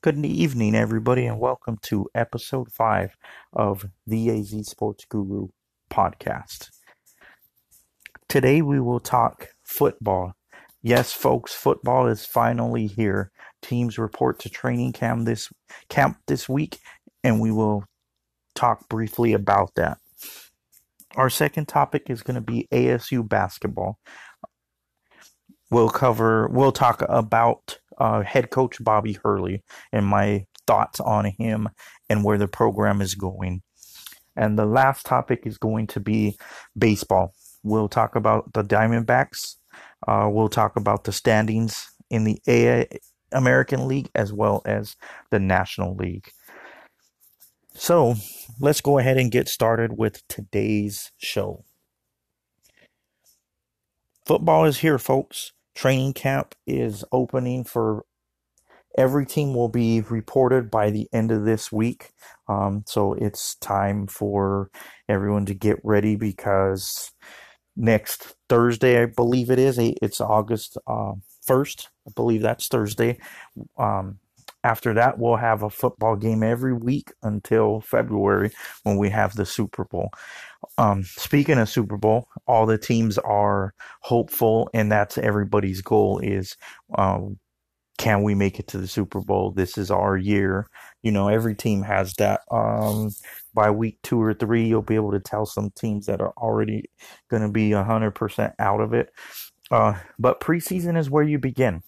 Good evening, everybody, and welcome to episode five of the AZ Sports Guru podcast. Today we will talk football. Yes, folks, football is finally here. Teams report to training camp this camp this week, and we will talk briefly about that. Our second topic is going to be ASU basketball. We'll cover. We'll talk about uh, head coach Bobby Hurley and my thoughts on him and where the program is going. And the last topic is going to be baseball. We'll talk about the Diamondbacks. Uh, we'll talk about the standings in the A- American League as well as the National League. So let's go ahead and get started with today's show. Football is here, folks training camp is opening for every team will be reported by the end of this week. Um, so it's time for everyone to get ready because next Thursday, I believe it is, it's August uh, 1st. I believe that's Thursday. Um, after that, we'll have a football game every week until February when we have the Super Bowl. Um, speaking of Super Bowl, all the teams are hopeful, and that's everybody's goal is um, can we make it to the Super Bowl? This is our year. You know, every team has that. Um, by week two or three, you'll be able to tell some teams that are already going to be 100% out of it. Uh, but preseason is where you begin.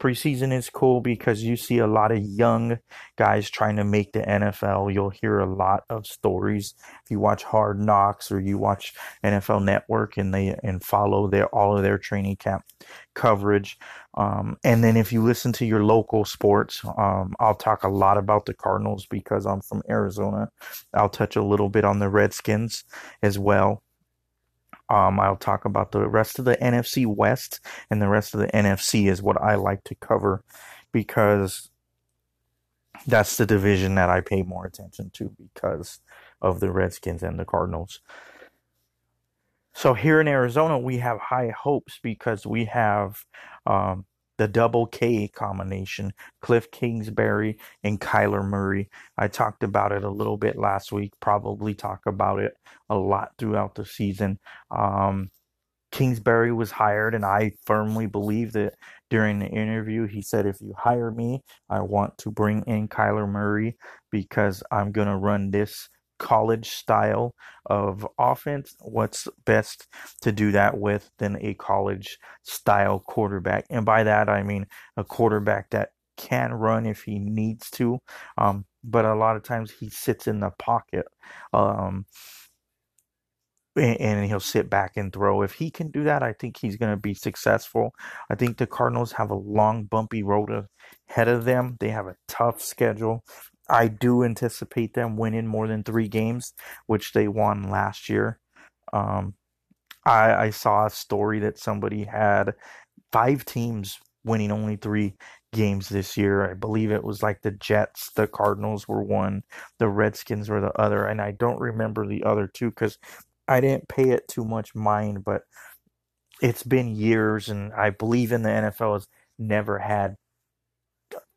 Preseason is cool because you see a lot of young guys trying to make the NFL. You'll hear a lot of stories if you watch Hard Knocks or you watch NFL Network and they and follow their all of their training camp coverage. Um, and then if you listen to your local sports, um, I'll talk a lot about the Cardinals because I'm from Arizona. I'll touch a little bit on the Redskins as well. Um, I'll talk about the rest of the NFC West and the rest of the NFC is what I like to cover because that's the division that I pay more attention to because of the Redskins and the Cardinals. So here in Arizona, we have high hopes because we have um, the double K combination, Cliff Kingsbury and Kyler Murray. I talked about it a little bit last week, probably talk about it a lot throughout the season. Um, Kingsbury was hired, and I firmly believe that during the interview, he said, If you hire me, I want to bring in Kyler Murray because I'm going to run this college style of offense, what's best to do that with than a college style quarterback? And by that, I mean a quarterback that can run if he needs to, um, but a lot of times he sits in the pocket. Um, and he'll sit back and throw. If he can do that, I think he's going to be successful. I think the Cardinals have a long, bumpy road ahead of them. They have a tough schedule. I do anticipate them winning more than three games, which they won last year. Um, I, I saw a story that somebody had five teams winning only three games this year. I believe it was like the Jets, the Cardinals were one, the Redskins were the other, and I don't remember the other two because I didn't pay it too much mind. But it's been years, and I believe in the NFL has never had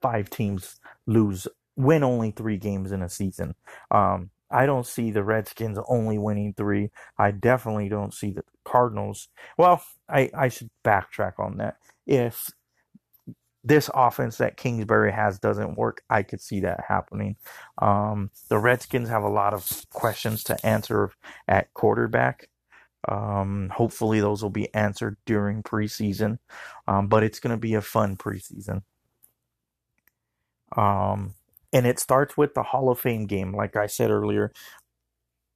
five teams lose win only three games in a season. Um, I don't see the Redskins only winning three. I definitely don't see the Cardinals. Well, I, I should backtrack on that. If this offense that Kingsbury has doesn't work, I could see that happening. Um, the Redskins have a lot of questions to answer at quarterback. Um, hopefully, those will be answered during preseason, um, but it's going to be a fun preseason. Um, and it starts with the Hall of Fame game. Like I said earlier,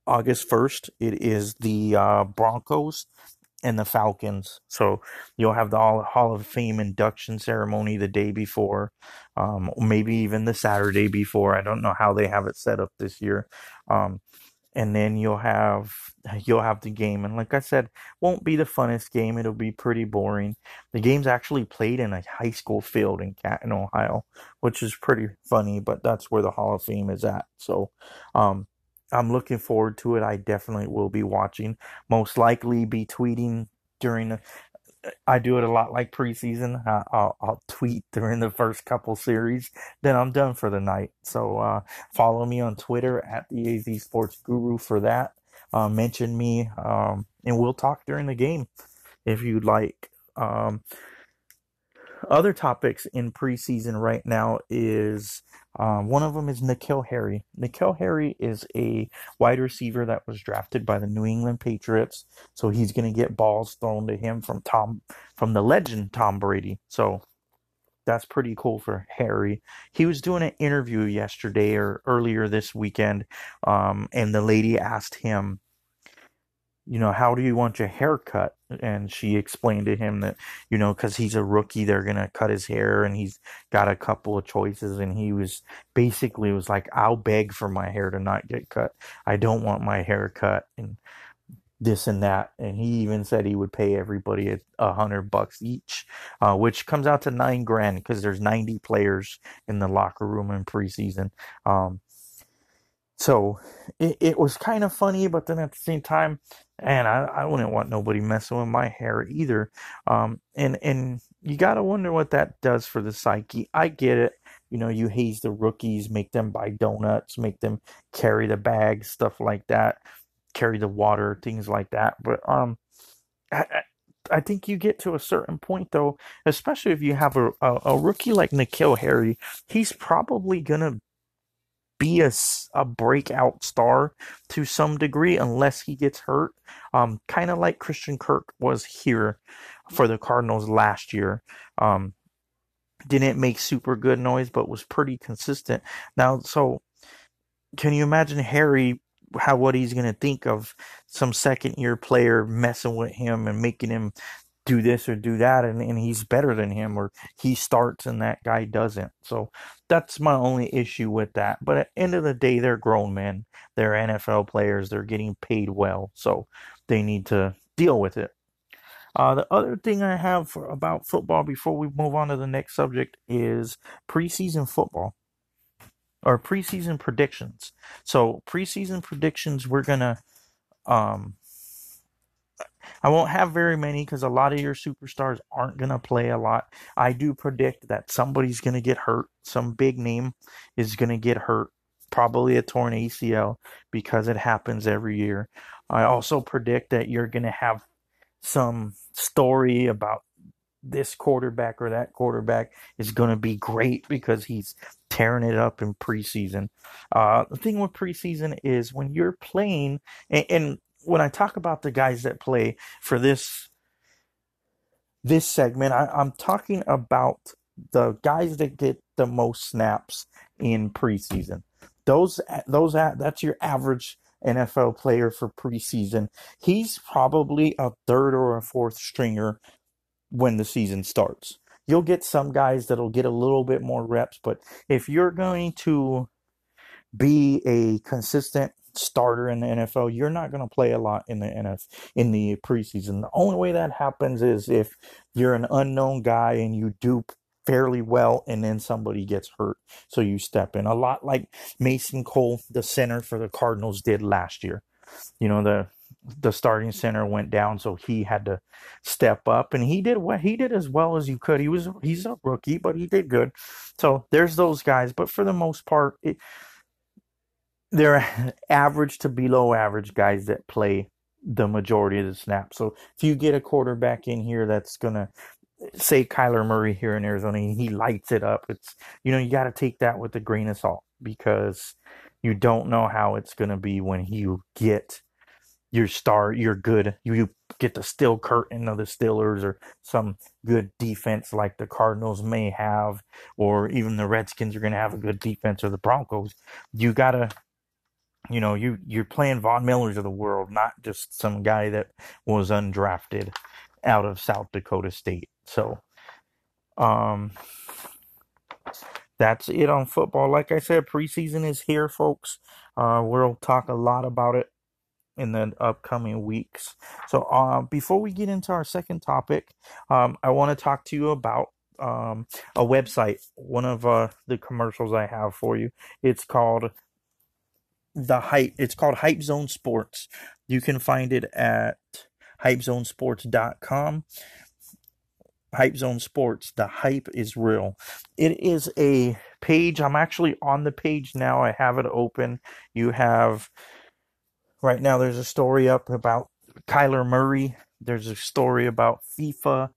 August 1st, it is the uh, Broncos and the Falcons. So you'll have the Hall of Fame induction ceremony the day before, um, maybe even the Saturday before. I don't know how they have it set up this year. Um, and then you'll have you'll have the game. And like i said won't be the funnest game. It'll be pretty boring. The game's actually played in a high school field in canton ohio which is pretty funny but that's where the hall of fame is at. So um, i'm looking forward to it. I definitely will be watching. Most likely be tweeting during the I do it a lot like preseason. I, will I'll tweet during the first couple series, then I'm done for the night. So uh, follow me on Twitter at the AZ Sports Guru for that. Uh, mention me, um, and we'll talk during the game if you'd like. Um, other topics in preseason right now is um, one of them is N'Keal Harry. N'Keal Harry is a wide receiver that was drafted by the New England Patriots, so he's going to get balls thrown to him from Tom from the legend Tom Brady. So that's pretty cool for Harry. He was doing an interview yesterday or earlier this weekend, um, and the lady asked him you know, how do you want your hair cut? And she explained to him that, you know, because he's a rookie, they're going to cut his hair and he's got a couple of choices. And he was basically was like, I'll beg for my hair to not get cut. I don't want my hair cut and this and that. And he even said he would pay everybody a, hundred bucks each, uh, which comes out to nine grand because there's 90 players in the locker room in preseason. Um, so it, it was kind of funny, but then at the same time, and I, I wouldn't want nobody messing with my hair either. Um, and and you gotta wonder what that does for the psyche. I get it. You know, you haze the rookies, make them buy donuts, make them carry the bags, stuff like that, carry the water, things like that. But um, I, I think you get to a certain point though, especially if you have a, a, a rookie like N'Keal Harry, he's probably gonna be a, a breakout star to some degree unless he gets hurt. Um, kind of like Christian Kirk was here for the Cardinals last year. Um, didn't make super good noise, but was pretty consistent. Now, so can you imagine Harry how what he's going to think of some second year player messing with him and making him do this or do that and, and he's better than him or he starts and that guy doesn't. So that's my only issue with that. But at the end of the day they're grown men. They're nfl players. They're getting paid well. So they need to deal with it. Uh, the other thing i have for, about football before we move on to the next subject is preseason football or preseason predictions. So preseason predictions we're gonna um I won't have very many because a lot of your superstars aren't going to play a lot. I do predict that somebody's going to get hurt. Some big name is going to get hurt, probably a torn ACL because it happens every year. I also predict that you're going to have some story about this quarterback or that quarterback is going to be great because he's tearing it up in preseason. Uh, the thing with preseason is when you're playing, and, and when I talk about the guys that play for this this segment, I, I'm talking about the guys that get the most snaps in preseason. Those those that's your average NFL player for preseason. He's probably a third or a fourth stringer when the season starts. You'll get some guys that'll get a little bit more reps, but if you're going to be a consistent starter in the NFL, you're not going to play a lot in the NF in the preseason. The only way that happens is if you're an unknown guy and you do fairly well and then somebody gets hurt so you step in. A lot like Mason Cole the center for the Cardinals did last year. You know the the starting center went down so he had to step up and he did what he did as well as you could. He was he's a rookie but he did good. So there's those guys but for the most part it, they're average to below average guys that play the majority of the snaps. So if you get a quarterback in here that's gonna say Kyler Murray here in Arizona, he lights it up. It's you know you got to take that with a grain of salt because you don't know how it's gonna be when you get your star, your good, you get the steel curtain of the Steelers or some good defense like the Cardinals may have, or even the Redskins are to have a good defense or the Broncos. You got to you know, you you're playing Von Millers of the world, not just some guy that was undrafted out of South Dakota State. So, um, that's it on football. Like I said, preseason is here, folks. Uh, we'll talk a lot about it in the upcoming weeks. So, uh, before we get into our second topic, um, I want to talk to you about um, a website. One of uh, the commercials I have for you. It's called the hype. It's called Hype Zone Sports. You can find it at hypezonesports.com. Hype Zone Sports. The hype is real. It is a page. I'm actually on the page now. I have it open. You have right now. There's a story up about Kyler Murray. There's a story about FIFA.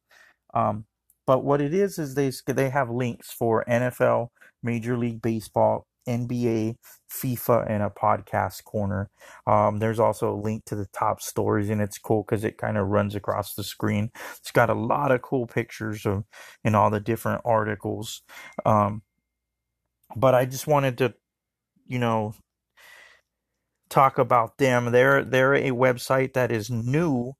Um, but what it is is they they have links for NFL, Major League Baseball, NBA, FIFA, and a podcast corner. Um, there's also a link to the top stories, and it's cool because it kind of runs across the screen. It's got a lot of cool pictures of in all the different articles. Um, but I just wanted to, you know, talk about them. They're they're a website that is new.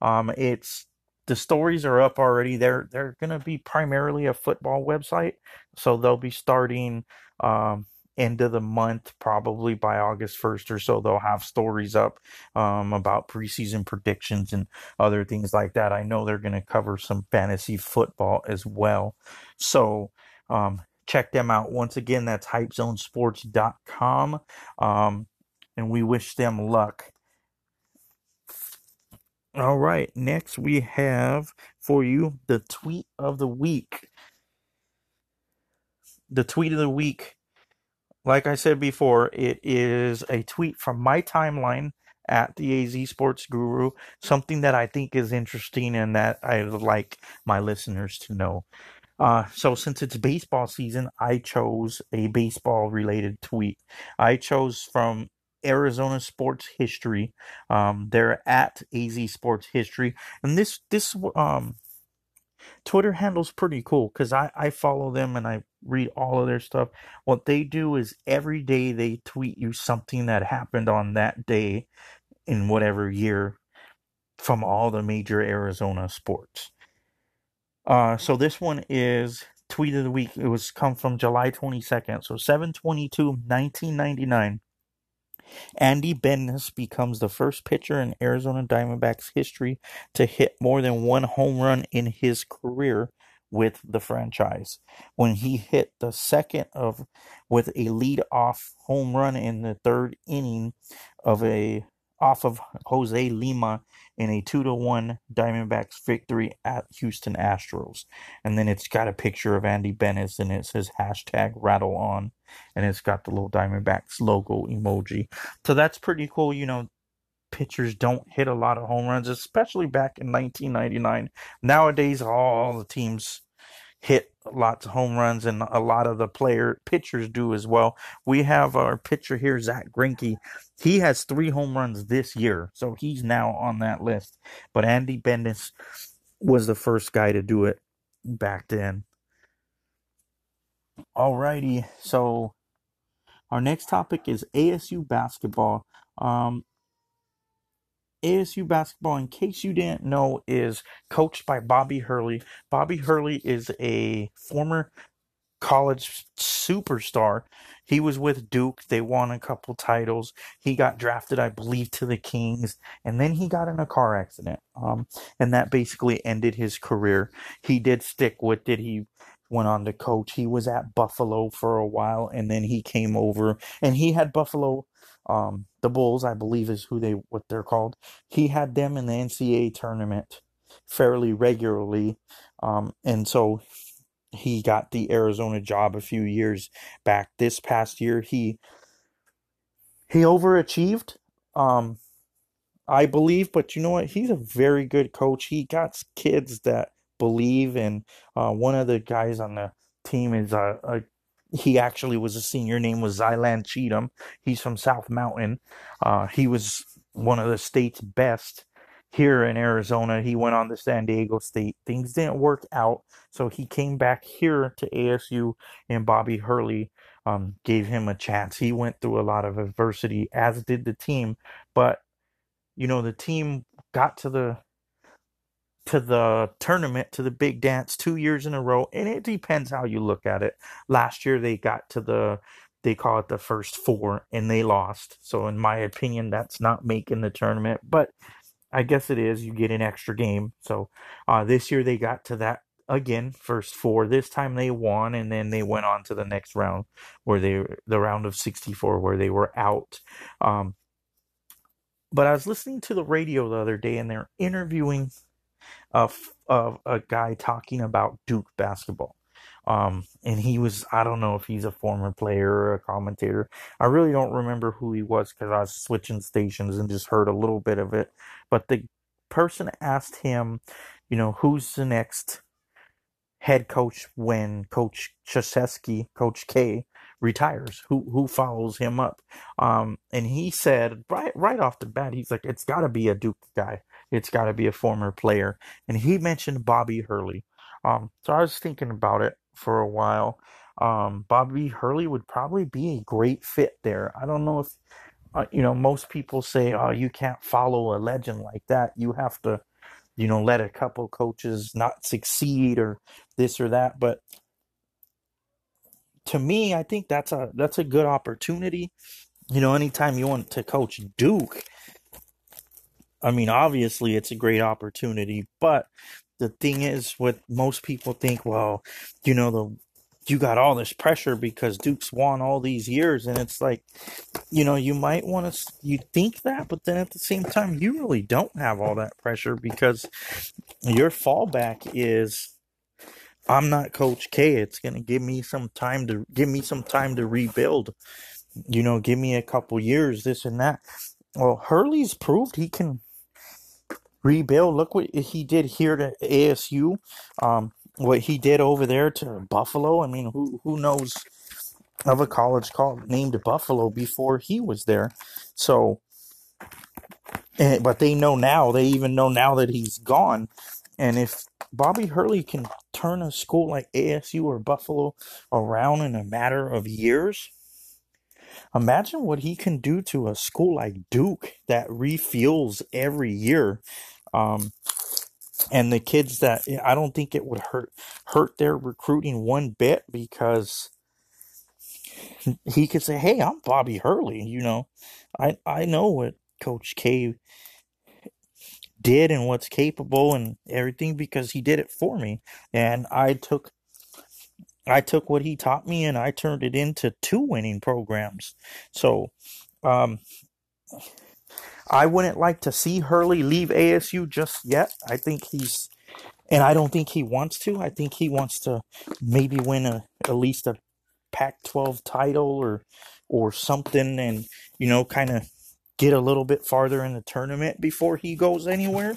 Um, it's the stories are up already. They're they're gonna be primarily a football website, so they'll be starting um, end of the month, probably by August first or so. They'll have stories up um, about preseason predictions and other things like that. I know they're gonna cover some fantasy football as well. So um, check them out. Once again, that's hypezonesports.com. Um, and we wish them luck. All right, next we have for you the tweet of the week. The tweet of the week, like I said before, it is a tweet from my timeline at the AZ Sports Guru, something that I think is interesting and that I would like my listeners to know. Uh, so since it's baseball season, I chose a baseball related tweet. I chose from Arizona Sports History. Um, they're at AZ Sports History, and this this um Twitter handle's pretty cool because I I follow them and I read all of their stuff. What they do is every day they tweet you something that happened on that day in whatever year from all the major Arizona sports. Uh, so this one is tweet of the week. It was come from July 22nd. So 722 1999. Andy Benes becomes the first pitcher in Arizona Diamondbacks history to hit more than one home run in his career with the franchise. When he hit the second of with a lead-off home run in the third inning of a off of Jose Lima in a two to one Diamondbacks victory at Houston Astros. And then it's got a picture of Andy Benes and it says hashtag rattle on and it's got the little Diamondbacks logo emoji. So that's pretty cool. You know, pitchers don't hit a lot of home runs, especially back in 1999. Nowadays, all the teams hit lots of home runs, and a lot of the player pitchers do as well. We have our pitcher here, Zack Greinke. He has three home runs this year, so he's now on that list. But Andy Benes was the first guy to do it back then. Alrighty, so our next topic is ASU basketball. Um, ASU basketball, in case you didn't know, is coached by Bobby Hurley. Bobby Hurley is a former college superstar. He was with Duke. They won a couple titles. He got drafted, I believe, to the Kings, and then he got in a car accident. Um, and that basically ended his career. He did stick with it. He went on to coach. He was at Buffalo for a while, and then he came over, and he had Buffalo um, the Bulls, I believe, is who they what they're called. He had them in the NCAA tournament fairly regularly, um, and so he got the Arizona job a few years back. This past year, he he overachieved, um, I believe. But you know what? He's a very good coach. He got kids that believe, and uh, one of the guys on the team is a, a he actually was a senior. Name was Zylan Cheatham. He's from South Mountain. Uh, he was one of the state's best here in Arizona. He went on to San Diego State. Things didn't work out, so he came back here to ASU, and Bobby Hurley um, gave him a chance. He went through a lot of adversity, as did the team, but you know the team got to the to the tournament, to the big dance two years in a row. And it depends how you look at it. Last year they got to the, they call it the first four and they lost. So in my opinion, that's not making the tournament, but I guess it is. You get an extra game. So uh, this year they got to that again, first four. This time they won, and then they went on to the next round, where they the round of sixty four, where they were out. Um, but I was listening to the radio the other day, and they're interviewing of of a guy talking about Duke basketball. Um, and he was, I don't know if he's a former player or a commentator. I really don't remember who he was because I was switching stations and just heard a little bit of it. But the person asked him, you know, who's the next head coach when Coach Krzyzewski, Coach K, retires? Who who follows him up? Um, and he said right right off the bat, he's like, it's got to be a Duke guy. It's got to be a former player. And he mentioned Bobby Hurley. Um, so I was thinking about it for a while. Um, Bobby Hurley would probably be a great fit there. I don't know if uh, you know most people say, "Oh, you can't follow a legend like that. You have to." You know, let a couple coaches not succeed or this or that, but to me, I think that's a that's a good opportunity. You know, anytime you want to coach Duke, I mean, obviously it's a great opportunity, but the thing is, what most people think, well, you know, the you got all this pressure because Duke's won all these years, and it's like, you know, you might want to you think that, but then at the same time, you really don't have all that pressure because your fallback is I'm not Coach K. It's gonna give me some time to give me some time to rebuild. You know, give me a couple years, this and that. Well, Hurley's proved he can rebuild. Look what he did here to ASU. Um, what he did over there to Buffalo. I mean, who who knows of a college called named Buffalo before he was there? So, and, but they know now. They even know now that he's gone. And if Bobby Hurley can turn a school like ASU or Buffalo around in a matter of years, imagine what he can do to a school like Duke that refuels every year. Um, and the kids that I don't think it would hurt hurt their recruiting one bit because he could say, "Hey, I'm Bobby Hurley. You know, I I know what Coach K did and what's capable and everything because he did it for me and I took I took what he taught me and I turned it into two winning programs. So um I wouldn't like to see Hurley leave ASU just yet. I think he's and I don't think he wants to. I think he wants to maybe win a at least a Pac-12 title or or something and you know kind of get a little bit farther in the tournament before he goes anywhere.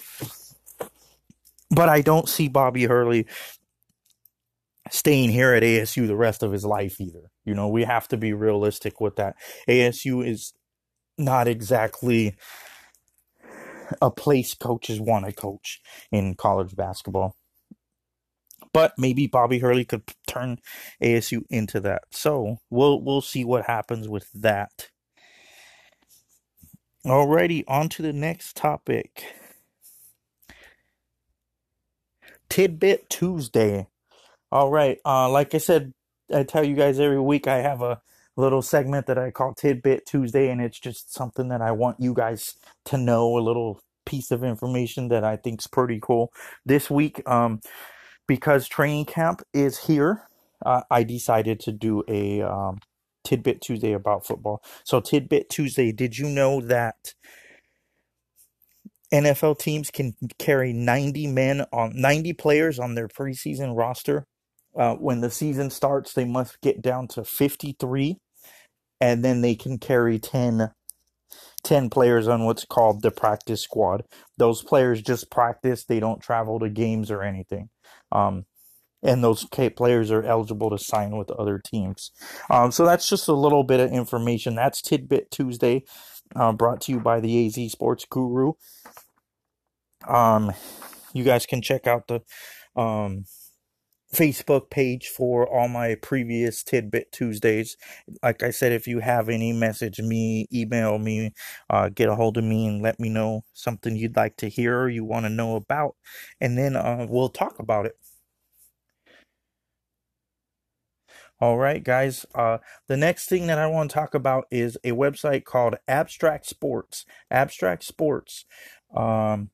But I don't see Bobby Hurley staying here at ASU the rest of his life either. You know, we have to be realistic with that. ASU is not exactly a place coaches want to coach in college basketball. But maybe Bobby Hurley could turn ASU into that. So we'll we'll see what happens with that. Alrighty, on to the next topic. Tidbit Tuesday. All right, uh, like I said, I tell you guys every week I have a little segment that I call Tidbit Tuesday, and it's just something that I want you guys to know a little piece of information that I think's pretty cool. This week, um, because training camp is here, uh, I decided to do a um, Tidbit Tuesday about football. So, Tidbit Tuesday, did you know that NFL teams can carry 90 men on 90 players on their preseason roster? Uh, when the season starts, they must get down to 53, and then they can carry 10, 10 players on what's called the practice squad. Those players just practice, they don't travel to games or anything. Um, and those players are eligible to sign with other teams. Um, so that's just a little bit of information. That's Tidbit Tuesday, uh, brought to you by the AZ Sports Guru. Um, you guys can check out the um, Facebook page for all my previous Tidbit Tuesdays. Like I said, if you have any message me, email me, uh, get a hold of me and let me know something you'd like to hear or you want to know about, and then uh, we'll talk about it. All right, guys. Uh, the next thing that I want to talk about is a website called Abstract Sports. Abstract Sports. Um,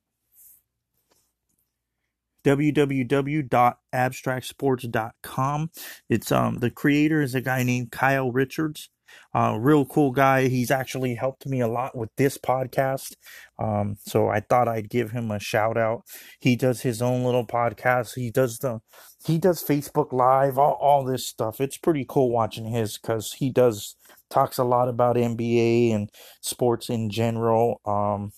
www.abstractsports.com. It's um the creator is a guy named Kyle Richards. Uh, real cool guy. He's actually helped me a lot with this podcast. Um, so I thought I'd give him a shout out. He does his own little podcast. He does the, he does Facebook Live, all, all this stuff. It's pretty cool watching his because he does talks a lot about NBA and sports in general. Um,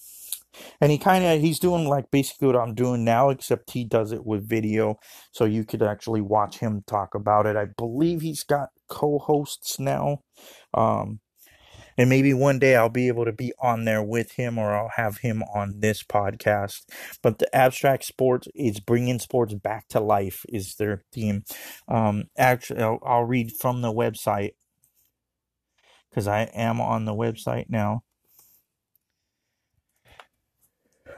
and he kind of he's doing like basically what I'm doing now, except he does it with video, so you could actually watch him talk about it. I believe he's got co-hosts now, um, and maybe one day I'll be able to be on there with him, or I'll have him on this podcast. But the abstract sports is bringing sports back to life is their theme. Um, actually, I'll, I'll read from the website because I am on the website now.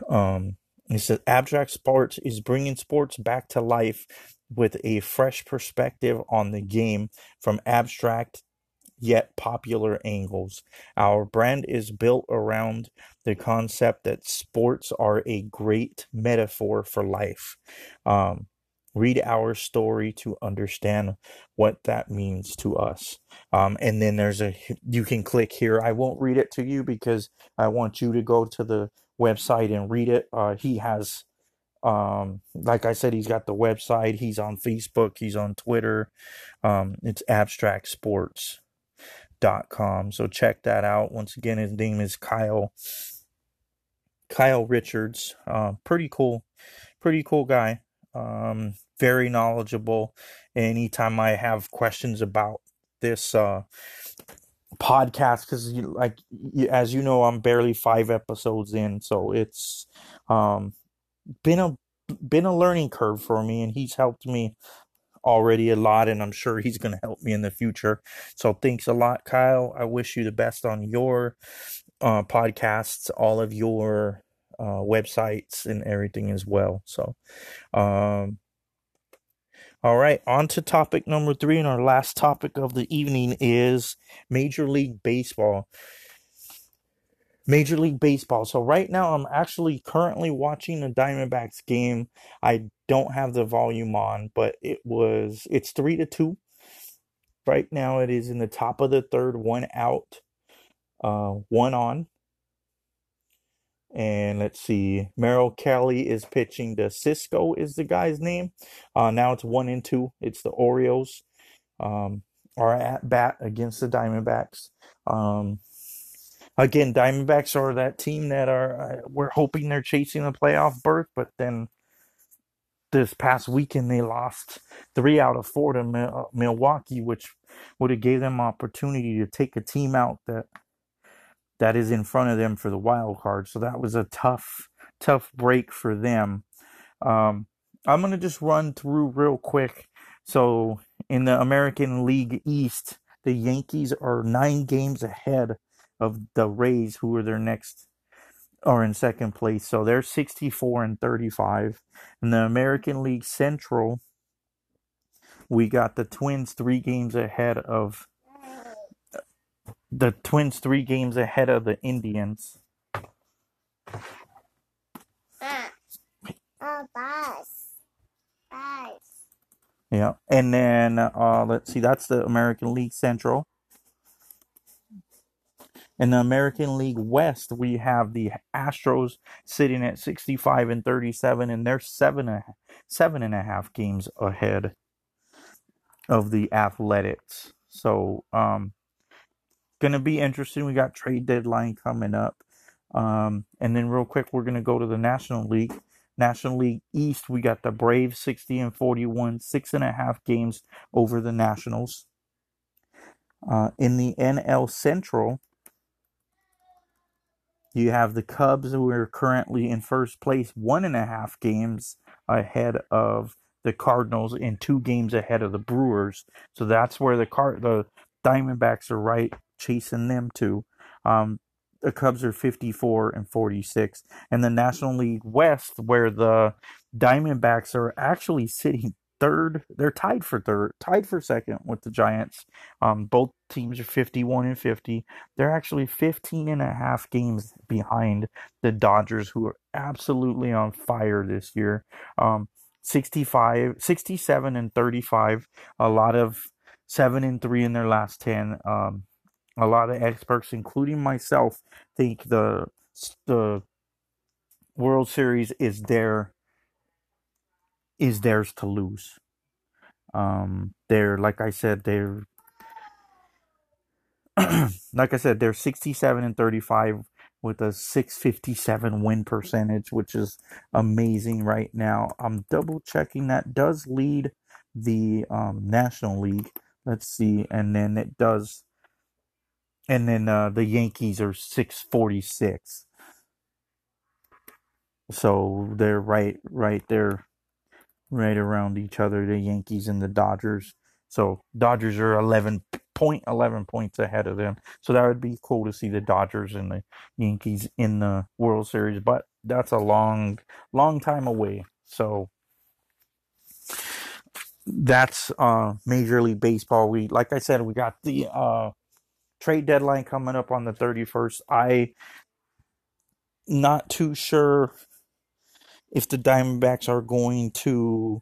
Um, he said abstract sports is bringing sports back to life with a fresh perspective on the game from abstract yet popular angles. Our brand is built around the concept that sports are a great metaphor for life. Um, read our story to understand what that means to us. Um, and then there's a, you can click here. I won't read it to you because I want you to go to the website and read it. Uh, he has, um, like I said, he's got the website. He's on Facebook. He's on Twitter. Um, it's abstractsports.com. So check that out. Once again, his name is Kyle. Kyle Richards. Uh, pretty cool. Pretty cool guy. Um, very knowledgeable. Anytime I have questions about this uh, podcast, because like as you know, I'm barely five episodes in, so it's um, been a been a learning curve for me, and he's helped me already a lot, and I'm sure he's going to help me in the future. So thanks a lot, Kyle. I wish you the best on your uh, podcasts, all of your uh, websites, and everything as well. So, um, all right, on to topic number three, and our last topic of the evening is Major League Baseball. Major League Baseball. So right now, I'm actually currently watching the Diamondbacks game. I don't have the volume on, but it was it's three to two. Right now, it is in the top of the third, one out, uh, one on. And let's see, Merrill Kelly is pitching The Sisco is the guy's name. Uh, now it's one and two. It's the Orioles um, are at bat against the Diamondbacks. Um, again, Diamondbacks are that team that are uh, we're hoping they're chasing a playoff berth, but then this past weekend they lost three out of four to uh, Milwaukee, which would have gave them opportunity to take a team out that that is in front of them for the wild card. So that was a tough, tough break for them. Um, I'm going to just run through real quick. So in the American League East, the Yankees are nine games ahead of the Rays, who are their next are in second place. So they're 64 and 35. In the American League Central, we got the Twins three games ahead of the Twins three games ahead of the Indians. Oh, bus. Bus. Yeah, and then uh, let's see, that's the American League Central. In the American League West, we have the Astros sitting at 65 and 37, and they're seven, seven and a half games ahead of the Athletics. So, um, gonna be interesting. We got trade deadline coming up. Um, and then real quick, we're gonna go to the National League. National League East, we got the Braves 60 and 41, six and a half games over the Nationals. Uh, in the NL Central, you have the Cubs, who are currently in first place, one and a half games ahead of the Cardinals, and two games ahead of the Brewers. So that's where the car the Diamondbacks are right chasing them too. Um, the Cubs are 54 and 46. And the National League West, where the Diamondbacks are actually sitting third, they're tied for third, tied for second with the Giants. Um, both teams are 51 and 50. They're actually 15 and a half games behind the Dodgers, who are absolutely on fire this year. Um, 65, 67 and 35. A lot of seven and three in their last 10. Um, a lot of experts, including myself, think the the World Series is there is theirs to lose. Um, they're like I said, they're like I said, they're 67 and 35 with a 657 win percentage, which is amazing right now. I'm double checking that does lead the um, National League. Let's see, and then it does, and then uh, the Yankees are 646. So they're right, right there, right around each other. The Yankees and the Dodgers. So Dodgers are 11 point 11 points ahead of them. So that would be cool to see the Dodgers and the Yankees in the World Series, but that's a long long time away. So that's uh Major League Baseball. We like I said we got the uh trade deadline coming up on the 31st. I not too sure if the Diamondbacks are going to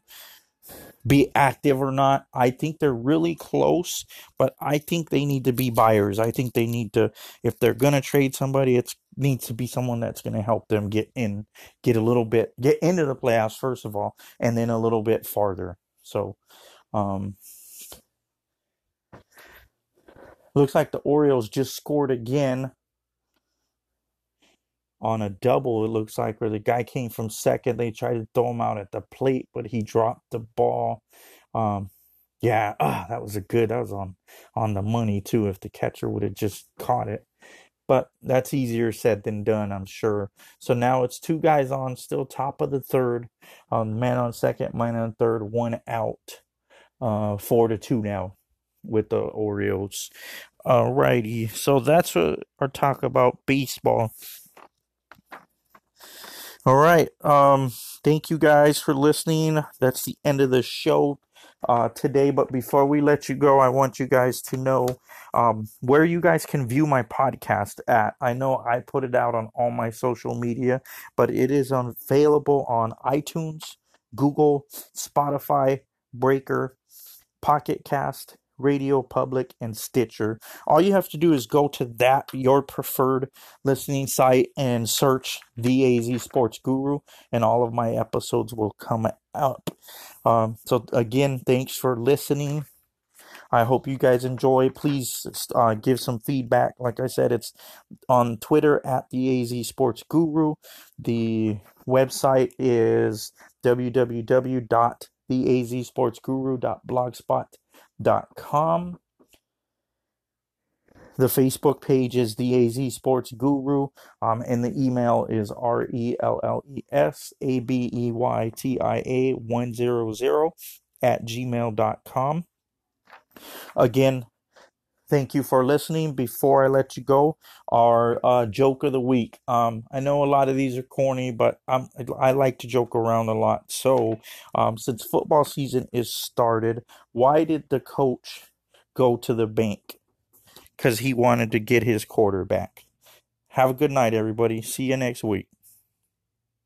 be active or not. I think they're really close, but I think they need to be buyers. I think they need to if they're going to trade somebody, it needs to be someone that's going to help them get in, get a little bit get into the playoffs first of all, and then a little bit farther. So, um looks like the Orioles just scored again on a double, it looks like, where the guy came from second. They tried to throw him out at the plate, but he dropped the ball. Um, yeah, ah, that was a good. That was on on the money too. If the catcher would have just caught it, but that's easier said than done, I'm sure. So now it's two guys on, still top of the third. Um, man on second, man on third, one out. Uh, four to two now with the Orioles. Alrighty, so that's what our talk about baseball. All right. Um, thank you guys for listening. That's the end of the show uh, today. But before we let you go, I want you guys to know um, where you guys can view my podcast at. I know I put it out on all my social media, but it is available on iTunes, Google, Spotify, Breaker, Pocket Cast, Radio Public, and Stitcher. All you have to do is go to that, your preferred listening site, and search The AZ Sports Guru, and all of my episodes will come up. Um, so, again, thanks for listening. I hope you guys enjoy. Please uh, give some feedback. Like I said, it's on Twitter at the AZ Sports Guru. The website is www.theazsportsguru.blogspot.com com. The Facebook page is the AZ Sports Guru, um, and the email is R E L L E S A B E Y T I A 100 at gmail.com. Again, thank you for listening. Before I let you go, our uh, joke of the week. Um, I know a lot of these are corny, but I'm, I like to joke around a lot. So, um, since football season is started, why did the coach go to the bank? Because he wanted to get his quarterback. Have a good night, everybody. See you next week.